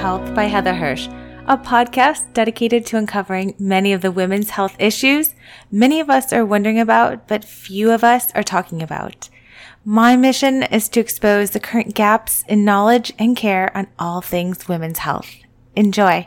Health by Heather Hirsch, a podcast dedicated to uncovering many of the women's health issues many of us are wondering about, but few of us are talking about. My mission is to expose the current gaps in knowledge and care on all things women's health. Enjoy.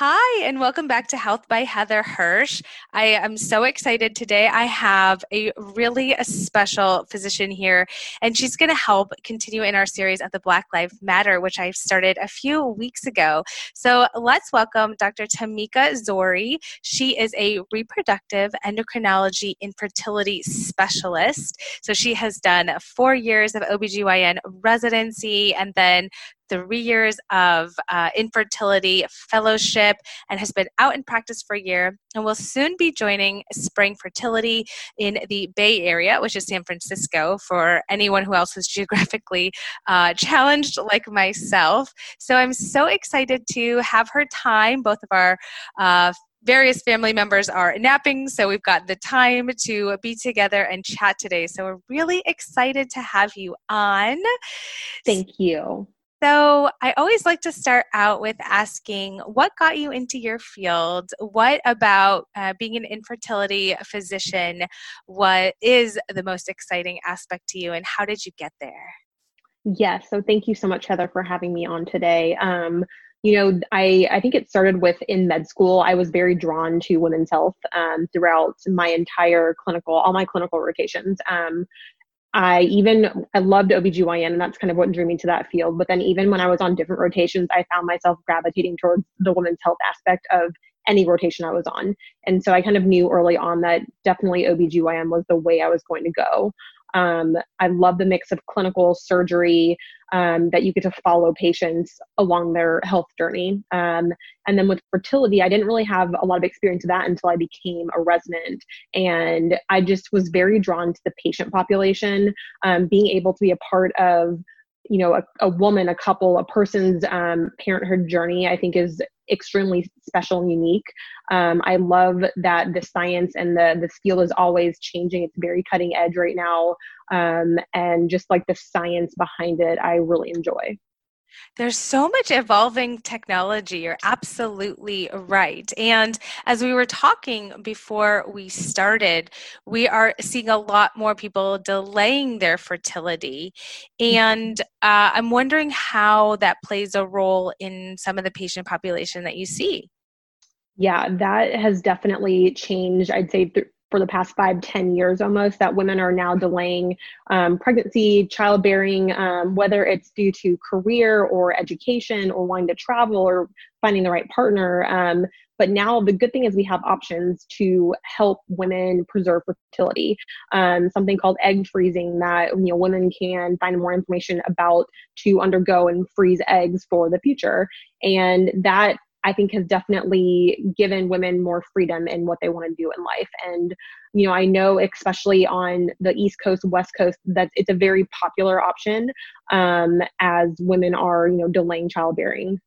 Hi, and welcome back to Health by Heather Hirsch. I am so excited today. I have a really a special physician here, and she's going to help continue in our series of the Black Lives Matter, which I started a few weeks ago. So let's welcome Dr. Tamika Zori. She is a reproductive endocrinology infertility specialist. So she has done four years of OBGYN residency and then three years of uh, infertility fellowship and has been out in practice for a year and will soon be joining Spring Fertility in the Bay Area, which is San Francisco, for anyone who else is geographically uh, challenged like myself. So I'm so excited to have her time. Both of our uh, various family members are napping, so we've got the time to be together and chat today. So we're really excited to have you on. Thank you. So, I always like to start out with asking what got you into your field? What about uh, being an infertility physician? What is the most exciting aspect to you, and how did you get there? Yes, so thank you so much, Heather, for having me on today. Um, you know, I, I think it started with in med school. I was very drawn to women's health um, throughout my entire clinical, all my clinical rotations. Um, I even I loved OBGYN and that's kind of what drew me to that field. But then even when I was on different rotations, I found myself gravitating towards the women's health aspect of any rotation I was on. And so I kind of knew early on that definitely OBGYN was the way I was going to go. Um, I love the mix of clinical surgery um, that you get to follow patients along their health journey. Um, and then with fertility, I didn't really have a lot of experience with that until I became a resident. And I just was very drawn to the patient population, um, being able to be a part of you know a, a woman a couple a person's um, parenthood journey i think is extremely special and unique. Um, i love that the science and the this field is always changing. It's very cutting edge right now. Um, and just like the science behind it i really enjoy there's so much evolving technology. You're absolutely right. And as we were talking before we started, we are seeing a lot more people delaying their fertility. And uh, I'm wondering how that plays a role in some of the patient population that you see. Yeah, that has definitely changed, I'd say, th- for the past five, ten years almost, that women are now delaying um, pregnancy, childbearing, um, whether it's due to career or education or wanting to travel or finding the right partner. Um, but now the good thing is we have options to help women preserve fertility. Um, something called egg freezing that you know women can find more information about to undergo and freeze eggs for the future, and that I think has definitely given women more freedom in what they want to do in life. And, you know, I know especially on the East Coast, West Coast, that it's a very popular option um, as women are, you know, delaying childbearing.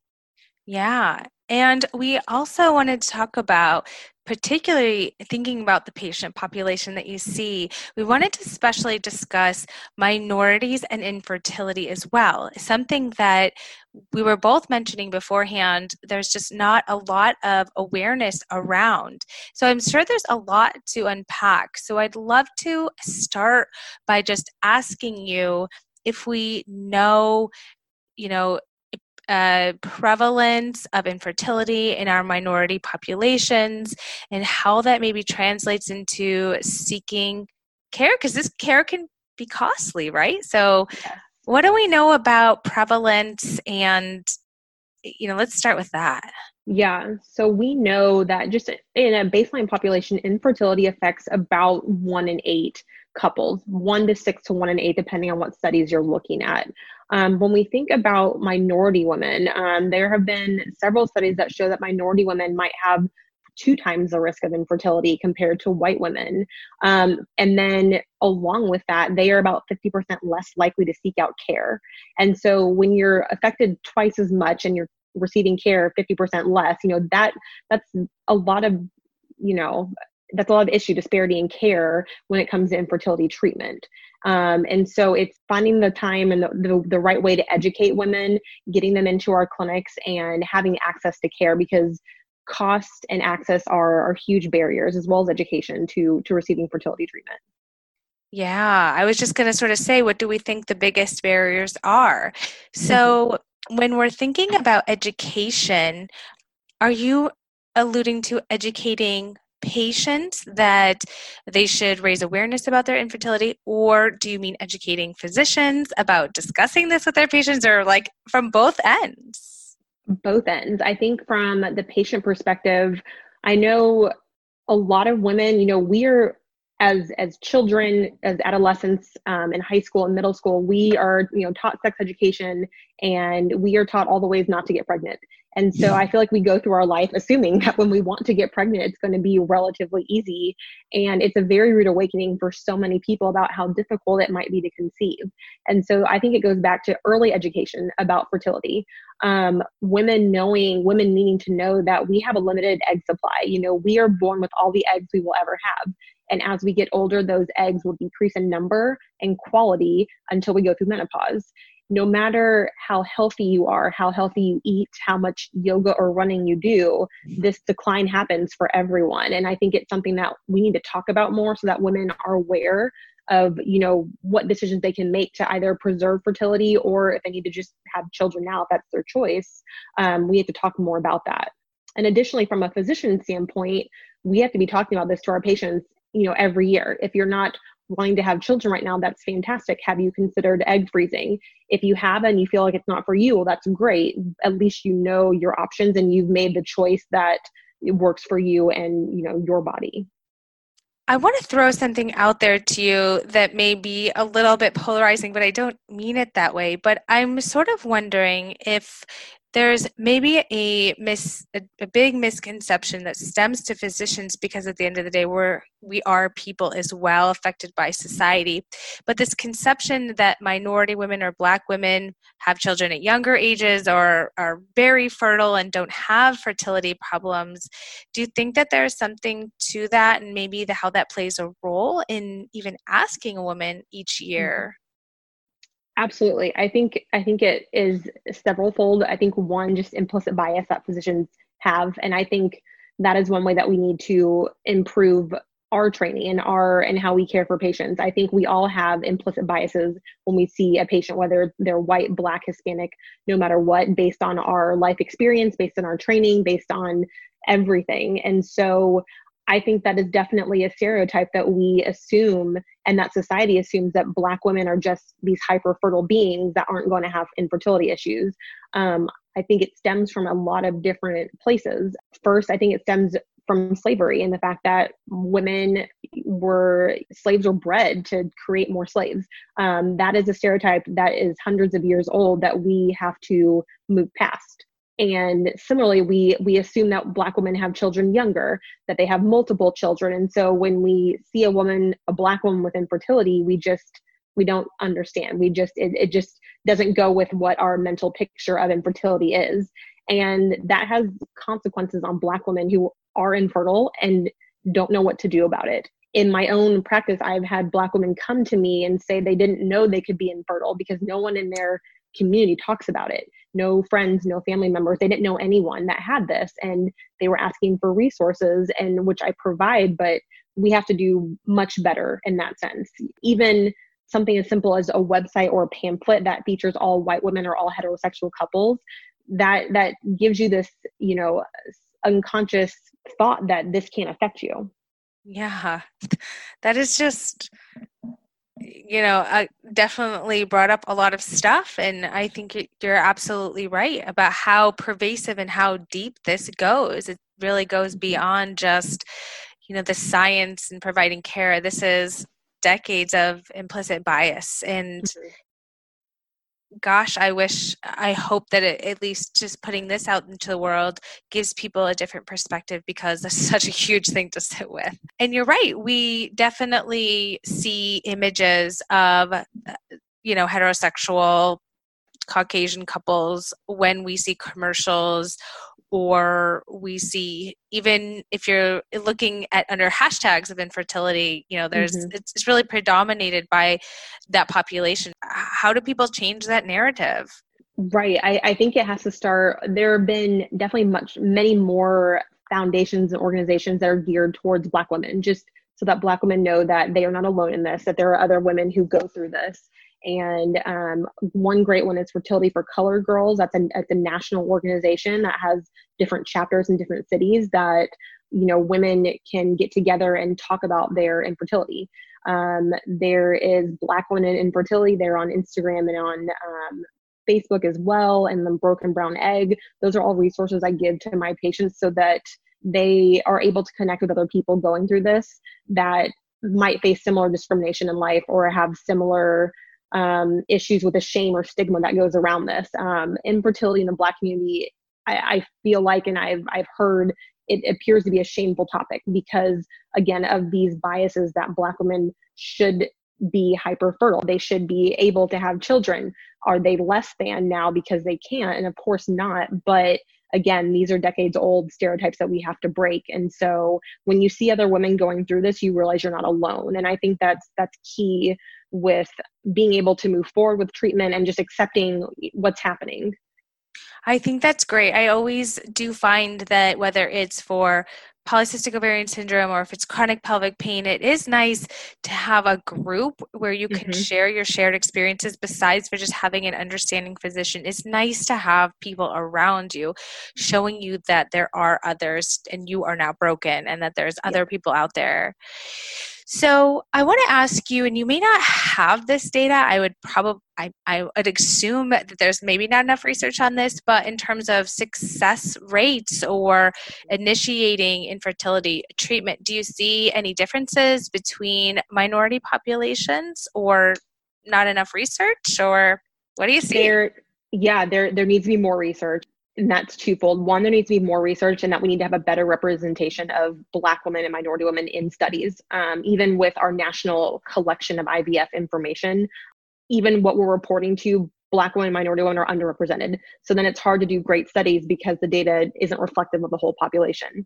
Yeah. And we also wanted to talk about particularly thinking about the patient population that you see, we wanted to especially discuss minorities and infertility as well. Something that we were both mentioning beforehand, there's just not a lot of awareness around. So I'm sure there's a lot to unpack. So I'd love to start by just asking you if we know you know uh, prevalence of infertility in our minority populations and how that maybe translates into seeking care because this care can be costly right? So what do we know about prevalence? And you know let's start with that. Yeah so we know that just in a baseline population infertility affects about one in eight couples one to six to one in eight depending on what studies you're looking at um, when we think about minority women, um, there have been several studies that show that minority women might have two times the risk of infertility compared to white women. Um, and then along with that, they are about 50% less likely to seek out care. And so when you're affected twice as much and you're receiving care 50% less, you know, that that's a lot of, you know, that's a lot of issue disparity in care when it comes to infertility treatment. Um, and so it's finding the time and the, the, the right way to educate women, getting them into our clinics, and having access to care because cost and access are, are huge barriers as well as education to to receiving fertility treatment. Yeah, I was just going to sort of say, what do we think the biggest barriers are? So, mm-hmm. when we're thinking about education, are you alluding to educating patients that they should raise awareness about their infertility, or do you mean educating physicians about discussing this with their patients, or like from both ends? Both ends. I think from the patient perspective, I know a lot of women, you know, we're as as children as adolescents um, in high school and middle school we are you know taught sex education and we are taught all the ways not to get pregnant and so I feel like we go through our life assuming that when we want to get pregnant, it's going to be relatively easy. And it's a very rude awakening for so many people about how difficult it might be to conceive. And so I think it goes back to early education about fertility. Um, women knowing, women needing to know that we have a limited egg supply. You know, we are born with all the eggs we will ever have. And as we get older, those eggs will decrease in number and quality until we go through menopause no matter how healthy you are, how healthy you eat, how much yoga or running you do, this decline happens for everyone. And I think it's something that we need to talk about more so that women are aware of, you know, what decisions they can make to either preserve fertility or if they need to just have children now, if that's their choice. Um, we have to talk more about that. And additionally, from a physician standpoint, we have to be talking about this to our patients you know every year if you're not wanting to have children right now, that's fantastic. Have you considered egg freezing? If you have and you feel like it's not for you, well, that's great. At least you know your options and you've made the choice that works for you and you know your body. I want to throw something out there to you that may be a little bit polarizing, but I don't mean it that way. But I'm sort of wondering if there's maybe a mis a, a, big misconception that stems to physicians because at the end of the day we're we are people as well affected by society but this conception that minority women or black women have children at younger ages or are very fertile and don't have fertility problems do you think that there's something to that and maybe the, how that plays a role in even asking a woman each mm-hmm. year Absolutely. I think I think it is several fold. I think one just implicit bias that physicians have and I think that is one way that we need to improve our training and our and how we care for patients. I think we all have implicit biases when we see a patient whether they're white, black, hispanic, no matter what based on our life experience, based on our training, based on everything. And so I think that is definitely a stereotype that we assume and that society assumes that black women are just these hyper fertile beings that aren't going to have infertility issues. Um, I think it stems from a lot of different places. First, I think it stems from slavery and the fact that women were slaves were bred to create more slaves. Um, that is a stereotype that is hundreds of years old that we have to move past and similarly we we assume that black women have children younger that they have multiple children. And so when we see a woman a black woman with infertility we just we don't understand. We just it, it just doesn't go with what our mental picture of infertility is. And that has consequences on black women who are infertile and don't know what to do about it. In my own practice i've had black women come to me and say they didn't know they could be infertile because no one in their community talks about it. No friends, no family members. They didn't know anyone that had this. And they were asking for resources, and which I provide, but we have to do much better in that sense. Even something as simple as a website or a pamphlet that features all white women or all heterosexual couples that that gives you this you know unconscious thought that this can't affect you yeah that is just you know, I definitely brought up a lot of stuff. And I think you're absolutely right about how pervasive and how deep this goes. It really goes mm-hmm. beyond just, you know, the science and providing care. This is decades of implicit bias and mm-hmm gosh, I wish, I hope that it, at least just putting this out into the world gives people a different perspective because that's such a huge thing to sit with. And you're right, we definitely see images of, uh, you know, heterosexual Caucasian couples when we see commercials or we see even if you're looking at under hashtags of infertility you know there's mm-hmm. it's, it's really predominated by that population. How do people change that narrative? Right. I, I think it has to start there have been definitely much many more foundations and organizations that are geared towards black women just so that black women know that they are not alone in this that there are other women who go through this and um, one great one is fertility for colored girls that's a, that's a national organization that has different chapters in different cities that you know women can get together and talk about their infertility. Um, there is black women infertility they're on instagram and on um, facebook as well and the broken brown egg. Those are all resources i give to my patients so that they are able to connect with other people going through this that might face similar discrimination in life or have similar um, issues with the shame or stigma that goes around this. Um, infertility in the Black community, I, I feel like, and I've I've heard it appears to be a shameful topic because again of these biases that Black women should be hyper fertile. They should be able to have children. Are they less than now because they can't? And of course not. But again, these are decades old stereotypes that we have to break. And so when you see other women going through this, you realize you're not alone. And I think that's that's key with being able to move forward with treatment and just accepting what's happening. I think that's great. I always do find that whether it's for polycystic ovarian syndrome or if it's chronic pelvic pain, it is nice to have a group where you can mm-hmm. share your shared experiences besides for just having an understanding physician. It's nice to have people around you showing you that there are others and you are not broken and that there's other people out there. So I want to ask you, and you may not have this data. I would probably, I, I would assume that there's maybe not enough research on this, but in terms of success rates or initiating infertility treatment, do you see any differences between minority populations or not enough research, or what do you see? There, yeah, there there needs to be more research and that's twofold. One, there needs to be more research, and that we need to have a better representation of Black women and minority women in studies. Um, even with our national collection of IVF information, even what we're reporting to, Black women and minority women are underrepresented. So then it's hard to do great studies because the data isn't reflective of the whole population.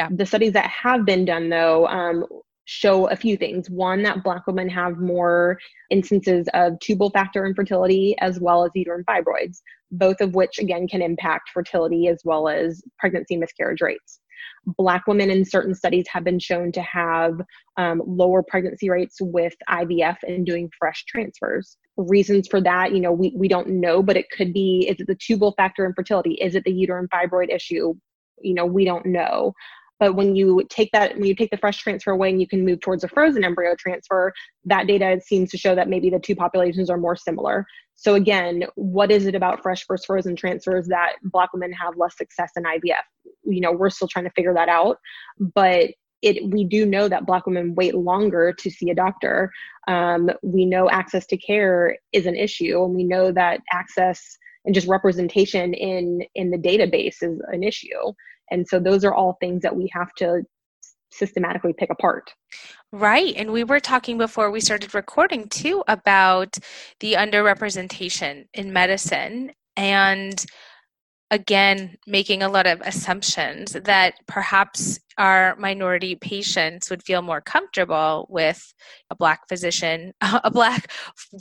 Yeah. The studies that have been done, though, um, show a few things. One, that Black women have more instances of tubal factor infertility as well as uterine fibroids, both of which, again, can impact fertility as well as pregnancy miscarriage rates. Black women in certain studies have been shown to have um, lower pregnancy rates with IVF and doing fresh transfers. Reasons for that, you know, we, we don't know, but it could be is it the tubal factor infertility? Is it the uterine fibroid issue? You know, we don't know. But when you take that, when you take the fresh transfer away and you can move towards a frozen embryo transfer, that data seems to show that maybe the two populations are more similar. So again, what is it about fresh versus frozen transfers that Black women have less success in IVF? You know, we're still trying to figure that out, but it, we do know that black women wait longer to see a doctor um, we know access to care is an issue and we know that access and just representation in in the database is an issue and so those are all things that we have to systematically pick apart. Right. And we were talking before we started recording too about the underrepresentation in medicine and again making a lot of assumptions that perhaps our minority patients would feel more comfortable with a black physician a black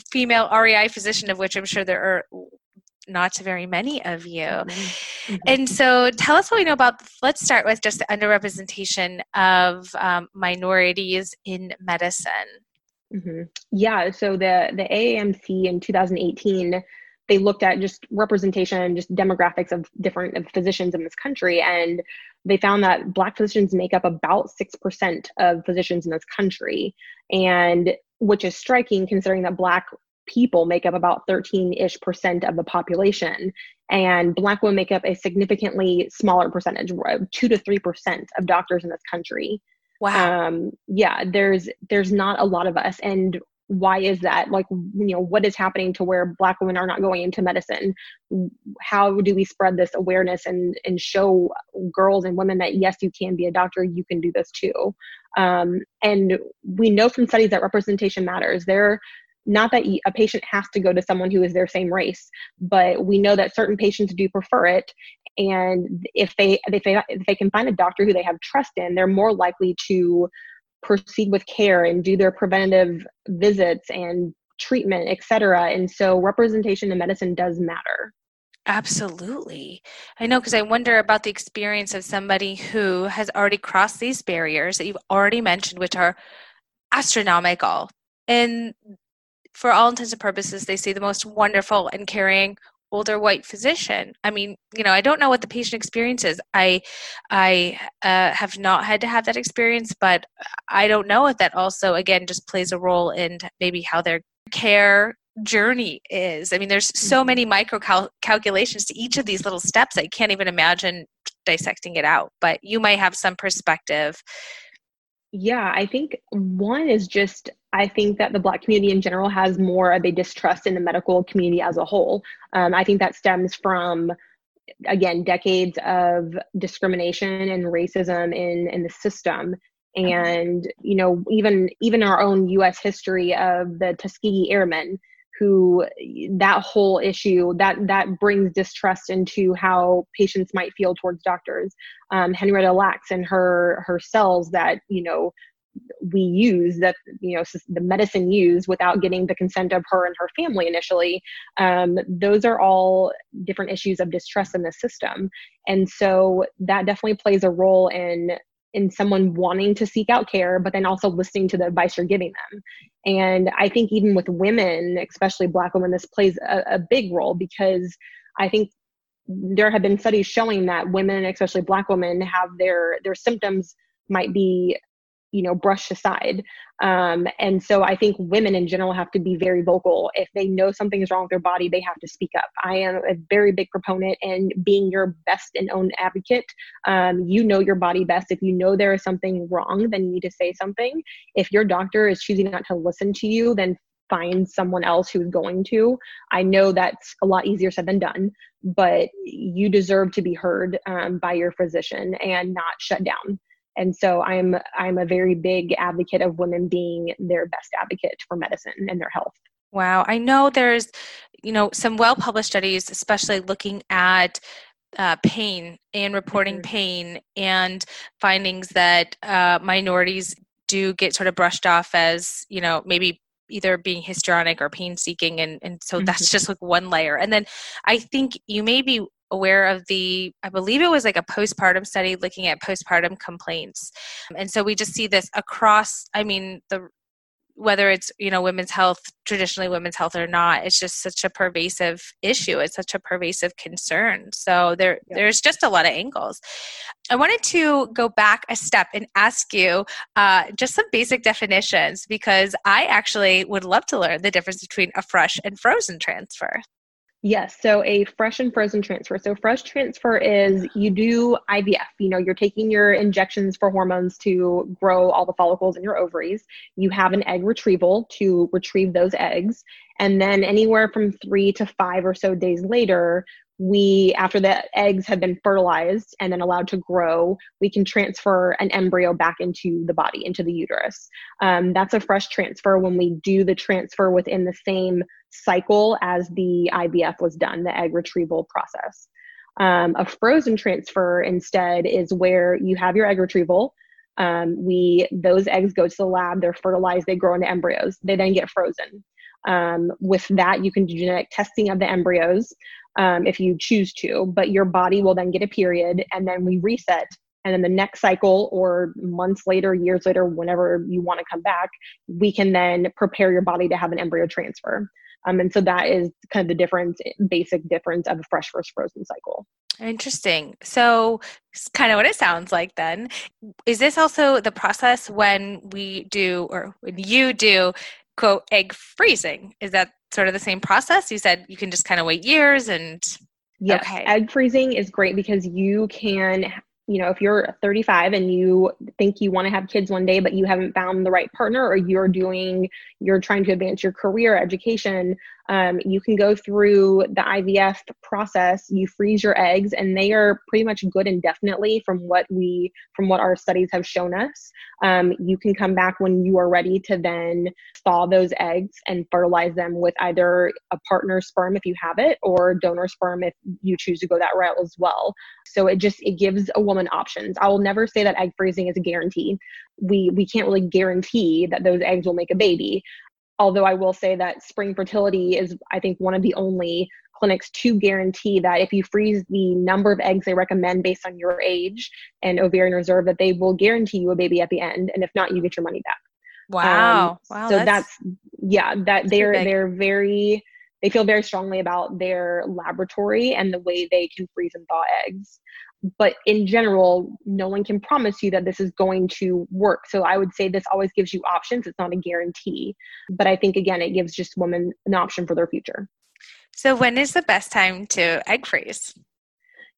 female rei physician of which i'm sure there are not to very many of you. Mm-hmm. And so tell us what we know about, let's start with just the underrepresentation of um, minorities in medicine. Mm-hmm. Yeah, so the, the AAMC in 2018, they looked at just representation, just demographics of different physicians in this country, and they found that Black physicians make up about 6% of physicians in this country. And which is striking considering that Black people make up about 13 ish percent of the population, and Black women make up a significantly smaller percentage, two to three percent of doctors in this country. Wow. Um, yeah, there's there's not a lot of us, and why is that? Like, you know, what is happening to where Black women are not going into medicine? How do we spread this awareness and and show girls and women that yes, you can be a doctor, you can do this too. Um, and we know from studies that representation matters. There not that a patient has to go to someone who is their same race, but we know that certain patients do prefer it. and if they if they if they can find a doctor who they have trust in they're more likely to proceed with care and do their preventative visits and treatment et cetera and so representation in medicine does matter Absolutely. I know because I wonder about the experience of somebody who has already crossed these barriers that you've already mentioned, which are astronomical. And for all intents and purposes, they see the most wonderful and caring older white physician. I mean, you know, I don't know what the patient experience is. I, I uh, have not had to have that experience, but I don't know if that also, again, just plays a role in maybe how their care journey is. I mean, there's so mm-hmm. many micro cal- calculations to each of these little steps. I can't even imagine dissecting it out, but you might have some perspective. Yeah, I think one is just I think that the Black community in general has more of a distrust in the medical community as a whole. Um, I think that stems from again decades of discrimination and racism in in the system and you know even even our own US history of the Tuskegee Airmen who that whole issue that that brings distrust into how patients might feel towards doctors um, henrietta lacks and her her cells that you know we use that you know the medicine used without getting the consent of her and her family initially um, those are all different issues of distrust in the system and so that definitely plays a role in in someone wanting to seek out care, but then also listening to the advice you're giving them. And I think even with women, especially Black women, this plays a, a big role because I think there have been studies showing that women, especially Black women, have their their symptoms might be you know brushed aside. Um, and so i think women in general have to be very vocal. If they know something is wrong with their body they have to speak up. I am a very big proponent in being your best and own advocate. Um, you know your body best. If you know there is something wrong then you need to say something. If your doctor is choosing not to listen to you then find someone else who's going to. I know that's a lot easier said than done, but you deserve to be heard um, by your physician and not shut down and so i'm i'm a very big advocate of women being their best advocate for medicine and their health wow i know there's you know some well published studies especially looking at uh, pain and reporting mm-hmm. pain and findings that uh, minorities do get sort of brushed off as you know maybe either being histrionic or pain seeking and, and so mm-hmm. that's just like one layer and then i think you may be aware of the i believe it was like a postpartum study looking at postpartum complaints. And so we just see this across i mean the whether it's you know women's health traditionally women's health or not it's just such a pervasive issue. It's such a pervasive concern. So there there's just a lot of angles. I wanted to go back a step and ask you uh, just some basic definitions because i actually would love to learn the difference between a fresh and frozen transfer Yes, so a fresh and frozen transfer. So fresh transfer is you do IVF. You know, you're taking your injections for hormones to grow all the follicles in your ovaries. You have an egg retrieval to retrieve those eggs, and then anywhere from 3 to 5 or so days later, we after the eggs have been fertilized and then allowed to grow we can transfer an embryo back into the body into the uterus. Um, that's a fresh transfer when we do the transfer within the same cycle as the ivf was done the egg retrieval process. Um, a frozen transfer instead is where you have your egg retrieval. Um, we those eggs go to the lab they're fertilized they grow into embryos. They then get frozen um, with that, you can do genetic testing of the embryos um, if you choose to, but your body will then get a period and then we reset. And then the next cycle, or months later, years later, whenever you want to come back, we can then prepare your body to have an embryo transfer. Um, and so that is kind of the difference, basic difference of a fresh versus frozen cycle. Interesting. So, kind of what it sounds like then. Is this also the process when we do, or when you do quote egg freezing is that sort of the same process you said you can just kind of wait years and yes okay. egg freezing is great because you can you know if you're 35 and you think you want to have kids one day but you haven't found the right partner or you're doing you're trying to advance your career education Um, you can go through the IVF process. You freeze your eggs, and they are pretty much good indefinitely from what we from what our studies have shown us. Um, you can come back when you are ready to then thaw those eggs and fertilize them with either a partner sperm if you have it, or donor sperm if you choose to go that route as well. So it just it gives a woman options. I will never say that egg freezing is a guarantee. We we can't really guarantee that those eggs will make a baby although I will say that spring fertility is, I think, one of the only clinics to guarantee that if you freeze the number of eggs they recommend based on your age and ovarian reserve, that they will guarantee you a baby at the end. And if not, you get your money back. Wow. Um, wow. So that's, that's yeah, that they're they're very they feel very strongly about their laboratory and the way they can freeze and thaw eggs but in general no one can promise you that this is going to work. So i would say this always gives you options. It's not a guarantee. But i think again it gives just women an option for their future. So when is the best time to egg freeze?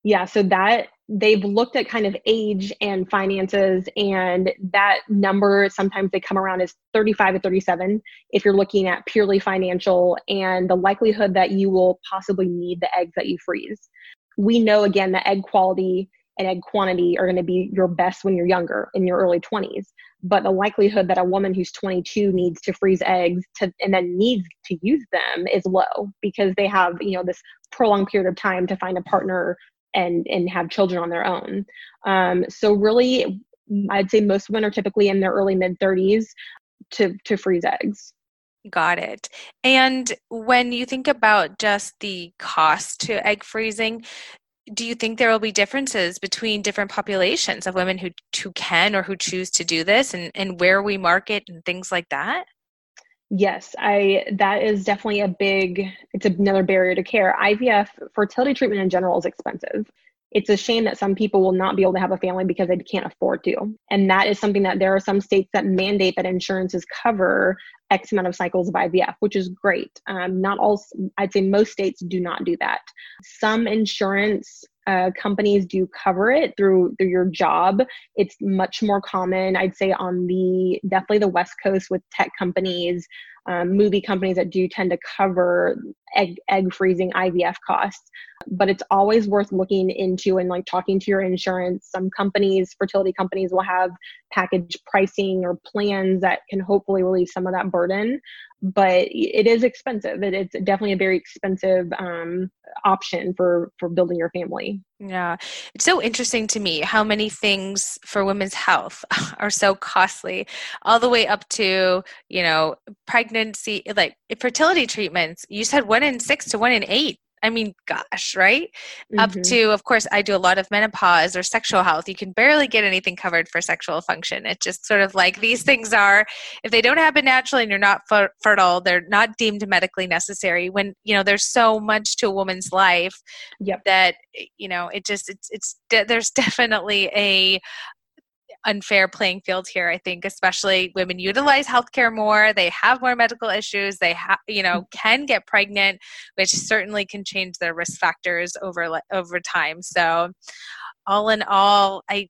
Yeah so that they've looked at kind of age and finances and that number sometimes they come around as 35 to 37 if you're looking at purely financial and the likelihood that you will possibly need the eggs that you freeze we know again that egg quality and egg quantity are going to be your best when you're younger in your early 20s but the likelihood that a woman who's 22 needs to freeze eggs to and then needs to use them is low because they have you know this prolonged period of time to find a partner and and have children on their own. Um, so really i'd say most women are typically in their early mid 30s to to freeze eggs Got it. And when you think about just the cost to egg freezing, do you think there will be differences between different populations of women who, who can or who choose to do this and, and where we market and things like that? Yes, I that is definitely a big it's another barrier to care. IVF fertility treatment in general is expensive it's a shame that some people will not be able to have a family because they can't afford to. And that is something that there are some states that mandate that insurances cover X amount of cycles of IVF, which is great. Um, not all, I'd say most states do not do that. Some insurance uh, companies do cover it through through your job. It's much more common, I'd say, on the definitely the West Coast with tech companies, um, movie companies that do tend to cover egg egg freezing IVF costs but it's always worth looking into and like talking to your insurance. Some companies, fertility companies, will have package pricing or plans that can hopefully relieve some of that burden. But it is expensive. It, it's definitely a very expensive um, option for for building your family. Yeah, it's so interesting to me how many things for women's health are so costly, all the way up to you know pregnancy, like fertility treatments. You said one in six to one in eight I mean, gosh, right? Mm-hmm. Up to, of course, I do a lot of menopause or sexual health. You can barely get anything covered for sexual function. It's just sort of like these things are, if they don't happen naturally and you're not fer- fertile, they're not deemed medically necessary. When, you know, there's so much to a woman's life yep. that, you know, it just, it's, it's, there's definitely a, unfair playing field here i think especially women utilize healthcare more they have more medical issues they have you know mm. can get pregnant which certainly can change their risk factors over over time so all in all i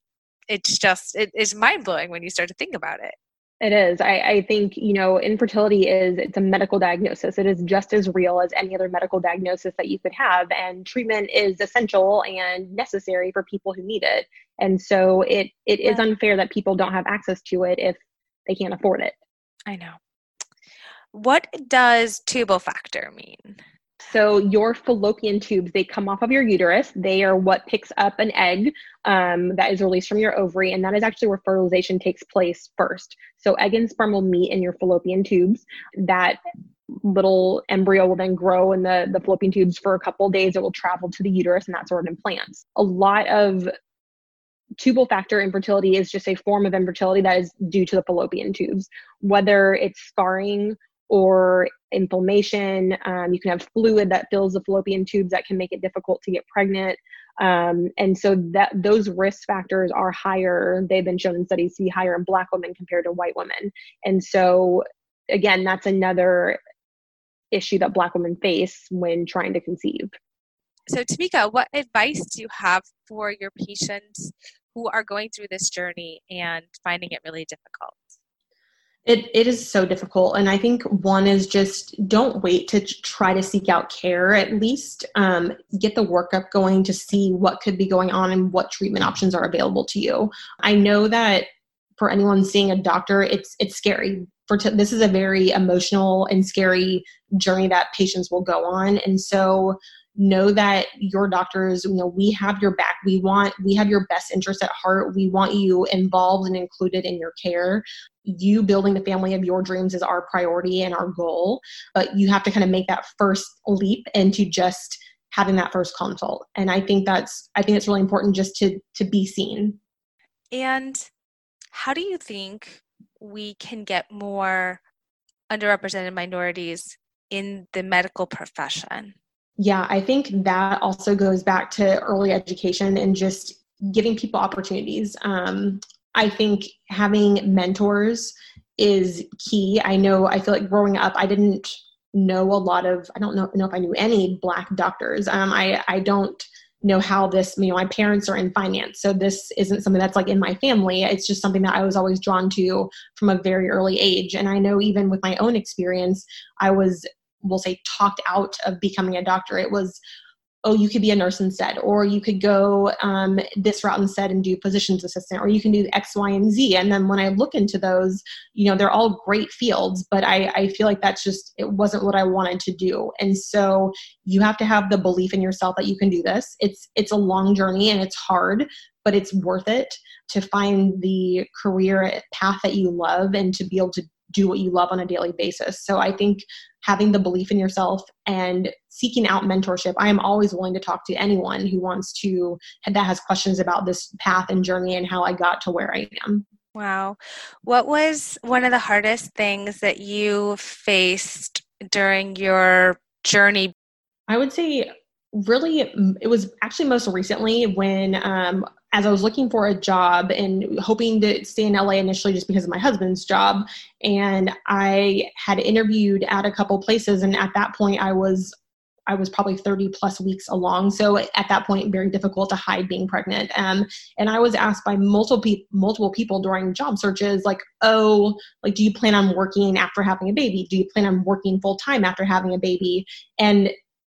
it's just it is mind-blowing when you start to think about it it is. I, I think, you know, infertility is it's a medical diagnosis. It is just as real as any other medical diagnosis that you could have. And treatment is essential and necessary for people who need it. And so it it yeah. is unfair that people don't have access to it if they can't afford it. I know. What does tubal factor mean? So your fallopian tubes, they come off of your uterus. They are what picks up an egg um, that is released from your ovary, and that is actually where fertilization takes place first. So egg and sperm will meet in your fallopian tubes. That little embryo will then grow in the, the fallopian tubes for a couple days. It will travel to the uterus, and that's where it implants. A lot of tubal factor infertility is just a form of infertility that is due to the fallopian tubes, whether it's scarring or inflammation. Um, you can have fluid that fills the fallopian tubes that can make it difficult to get pregnant. Um, and so that those risk factors are higher. They've been shown in studies to be higher in Black women compared to white women. And so again, that's another issue that Black women face when trying to conceive. So, Tamika, what advice do you have for your patients who are going through this journey and finding it really difficult? It, it is so difficult. And I think one is just don't wait to try to seek out care. At least um, get the workup going to see what could be going on and what treatment options are available to you. I know that for anyone seeing a doctor, it's it's scary. For t- this is a very emotional and scary journey that patients will go on, and so know that your doctors you know we have your back. We want we have your best interest at heart. We want you involved and included in your care. You building the family of your dreams is our priority and our goal but you have to kind of make that first leap into just having that first consult. And i think that's i think it's really important just to to be seen. And how do you think we can get more underrepresented minorities in the medical profession yeah i think that also goes back to early education and just giving people opportunities um, I think having mentors is key. I know I feel like growing up, I didn't know a lot of. I don't know, know if I knew any black doctors. Um, I I don't know how this. You know, my parents are in finance, so this isn't something that's like in my family. It's just something that I was always drawn to from a very early age. And I know even with my own experience, I was we'll say talked out of becoming a doctor. It was oh, you could be a nurse instead, or you could go um, this route instead and do physician's assistant, or you can do X, Y, and Z. And then when I look into those, you know, they're all great fields, but I, I feel like that's just, it wasn't what I wanted to do. And so you have to have the belief in yourself that you can do this. It's, it's a long journey and it's hard, but it's worth it to find the career path that you love and to be able to do what you love on a daily basis. So I think having the belief in yourself and seeking out mentorship. I am always willing to talk to anyone who wants to that has questions about this path and journey and how I got to where I am. Wow. What was one of the hardest things that you faced during your journey? I would say really it was actually most recently when um, as I was looking for a job and hoping to stay in LA initially just because of my husband's job. And I had interviewed at a couple places, and at that point, I was I was probably 30 plus weeks along. So at that point, very difficult to hide being pregnant. Um, and I was asked by multiple pe- multiple people during job searches, like, "Oh, like, do you plan on working after having a baby? Do you plan on working full time after having a baby?" And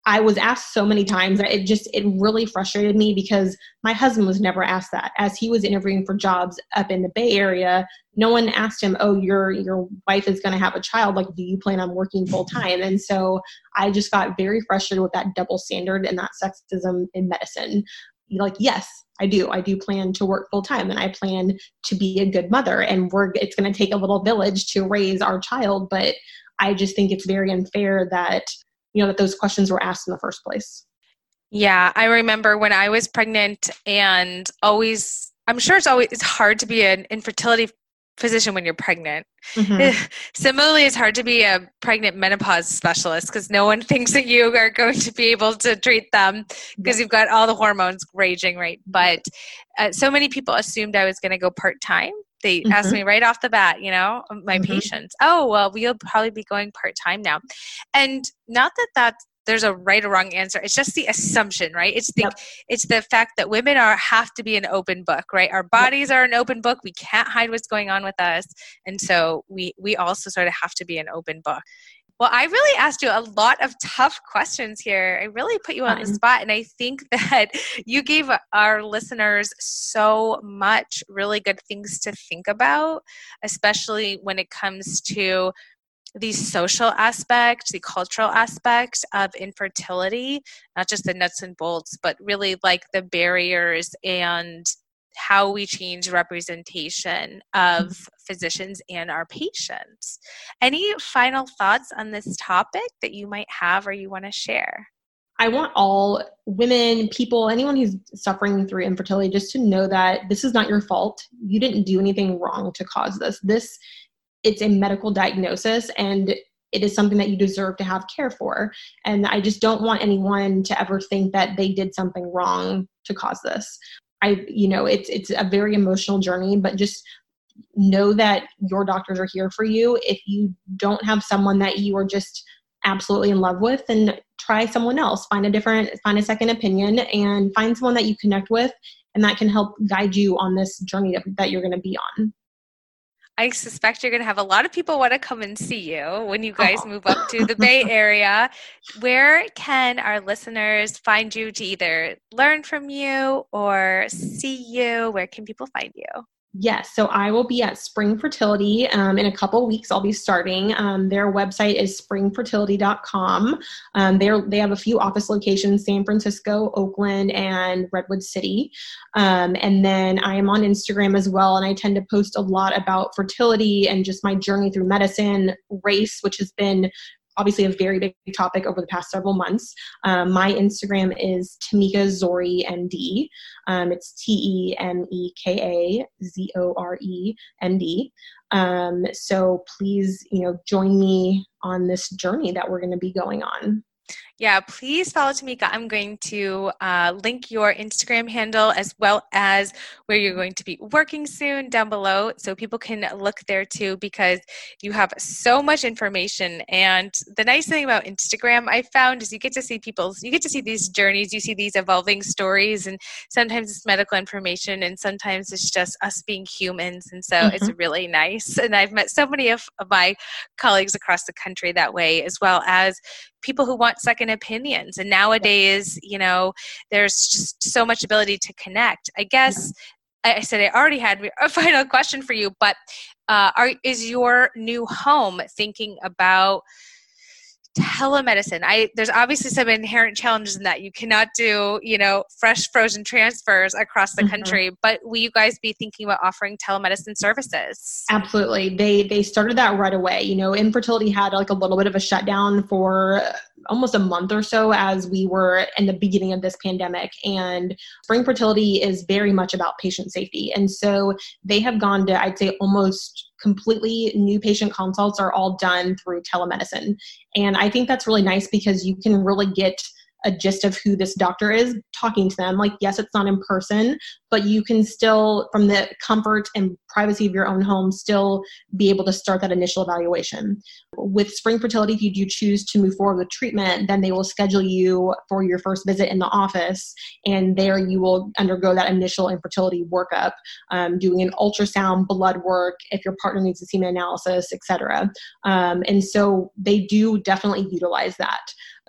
I was asked so many times that it just it really frustrated me because my husband was never asked that. As he was interviewing for jobs up in the Bay Area, no one asked him, "Oh, your your wife is going to have a child. Like, do you plan on working full time?" And so I just got very frustrated with that double standard and that sexism in medicine. Like, yes, I do. I do plan to work full time, and I plan to be a good mother. And we're it's going to take a little village to raise our child, but I just think it's very unfair that you know that those questions were asked in the first place. Yeah i remember when i was pregnant and always i'm sure it's always it's hard to be an infertility physician when you're pregnant. Mm-hmm. similarly it's hard to be a pregnant menopause specialist because no one thinks that you are going to be able to treat them because you've got all the hormones raging right? But uh, so many people assumed i was going to go part-time they mm-hmm. asked me right off the bat, you know, my mm-hmm. patients, oh, well, we'll probably be going part time now. And not that that's there's a right or wrong answer it's just the assumption right it's the yep. it's the fact that women are have to be an open book right our bodies yep. are an open book we can't hide what's going on with us and so we we also sort of have to be an open book well, I really asked you a lot of tough questions here. I really put you on the um, spot. And I think that you gave our listeners so much really good things to think about, especially when it comes to the social aspect, the cultural aspect of infertility, not just the nuts and bolts, but really like the barriers and how we change representation of mm-hmm. physicians and our patients. Any final thoughts on this topic that you might have or you want to share? I want all women, people, anyone who's suffering through infertility just to know that this is not your fault. You didn't do anything wrong to cause this. This it's a medical diagnosis and it is something that you deserve to have care for. And I just don't want anyone to ever think that they did something wrong to cause this. I, you know, it's it's a very emotional journey, but just know that your doctors are here for you. If you don't have someone that you are just absolutely in love with, then try someone else. Find a different, find a second opinion, and find someone that you connect with, and that can help guide you on this journey that you're going to be on. I suspect you're going to have a lot of people want to come and see you when you guys oh. move up to the Bay Area. Where can our listeners find you to either learn from you or see you? Where can people find you? Yes, so I will be at Spring Fertility um, in a couple weeks. I'll be starting. Um, their website is springfertility.com. Um, they they have a few office locations: San Francisco, Oakland, and Redwood City. Um, and then I am on Instagram as well, and I tend to post a lot about fertility and just my journey through medicine, race, which has been obviously a very big topic over the past several months. Um, my Instagram is Temeka Zore ND. Um, it's T E M E K A Z O R E N D. Um, so please, you know, join me on this journey that we're going to be going on. Yeah, please follow Temeka. I'm going to uh, link your Instagram handle as well as where you're going to be working soon down below so people can look there too because you have so much information. And the nice thing about Instagram I found is you get to see people's, you get to see these journeys, you see these evolving stories, and sometimes it's medical information and sometimes it's just us being humans. And so mm-hmm. it's really nice. And I've met so many of, of my colleagues across the country that way, as well as people who want second opinions. And nowadays you know there's just so much ability to connect. I guess i said i already had a final question for you but uh, are, is your new home thinking about telemedicine? I there's obviously some inherent challenges in that. You cannot do you know fresh frozen transfers across the mm-hmm. country but will you guys be thinking about offering telemedicine services? Absolutely. They they started that right away. You know infertility had like a little bit of a shutdown for almost a month or so as we were in the beginning of this pandemic. And Spring Fertility is very much about patient safety. And so they have gone to, I'd say, almost completely new patient consults are all done through telemedicine. And I think that's really nice because you can really get a gist of who this doctor is talking to them like yes it's not in person but you can still from the comfort and privacy of your own home still be able to start that initial evaluation. With spring fertility if you do choose to move forward with treatment then they will schedule you for your first visit in the office and there you will undergo that initial infertility workup um, doing an ultrasound blood work if your partner needs a semen analysis etc um, and so they do definitely utilize that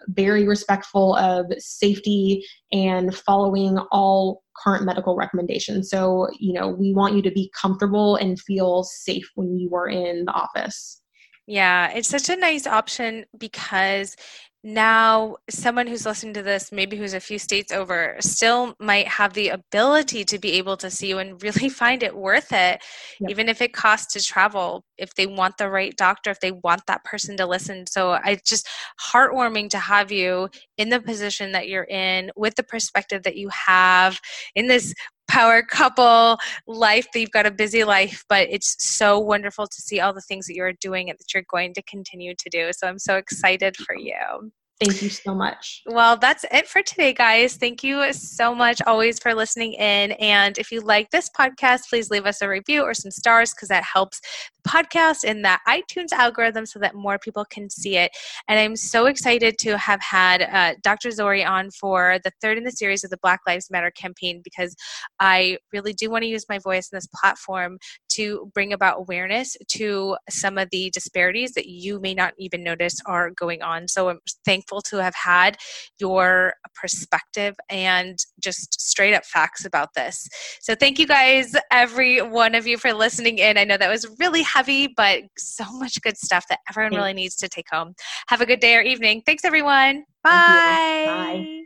very respectful of safety and following all current medical recommendations. So, you know, we want you to be comfortable and feel safe when you are in the office. Yeah, it's such a nice option because now someone who's listening to this maybe who's a few states over still might have the ability to be able to see you and really find it worth it yep. even if it costs to travel if they want the right doctor if they want that person to listen so i just heartwarming to have you in the position that you're in with the perspective that you have in this power couple life you've got a busy life but it's so wonderful to see all the things that you're doing and that you're going to continue to do. So i'm so excited for you Thank you so much. Well, that's it for today, guys. Thank you so much always for listening in. And if you like this podcast, please leave us a review or some stars because that helps the podcast in that iTunes algorithm so that more people can see it. And I'm so excited to have had uh, Dr. Zore on for the third in the series of the Black Lives Matter campaign because I really do want to use my voice in this platform to bring about awareness to some of the disparities that you may not even notice are going on. So I'm thankful thankful to have had your perspective and just straight up facts about this. So, thank you guys, every one of you, for listening in. I know that was really heavy, but so much good stuff that everyone Thanks. really needs to take home. Have a good day or evening. Thanks, everyone. Bye. Bye.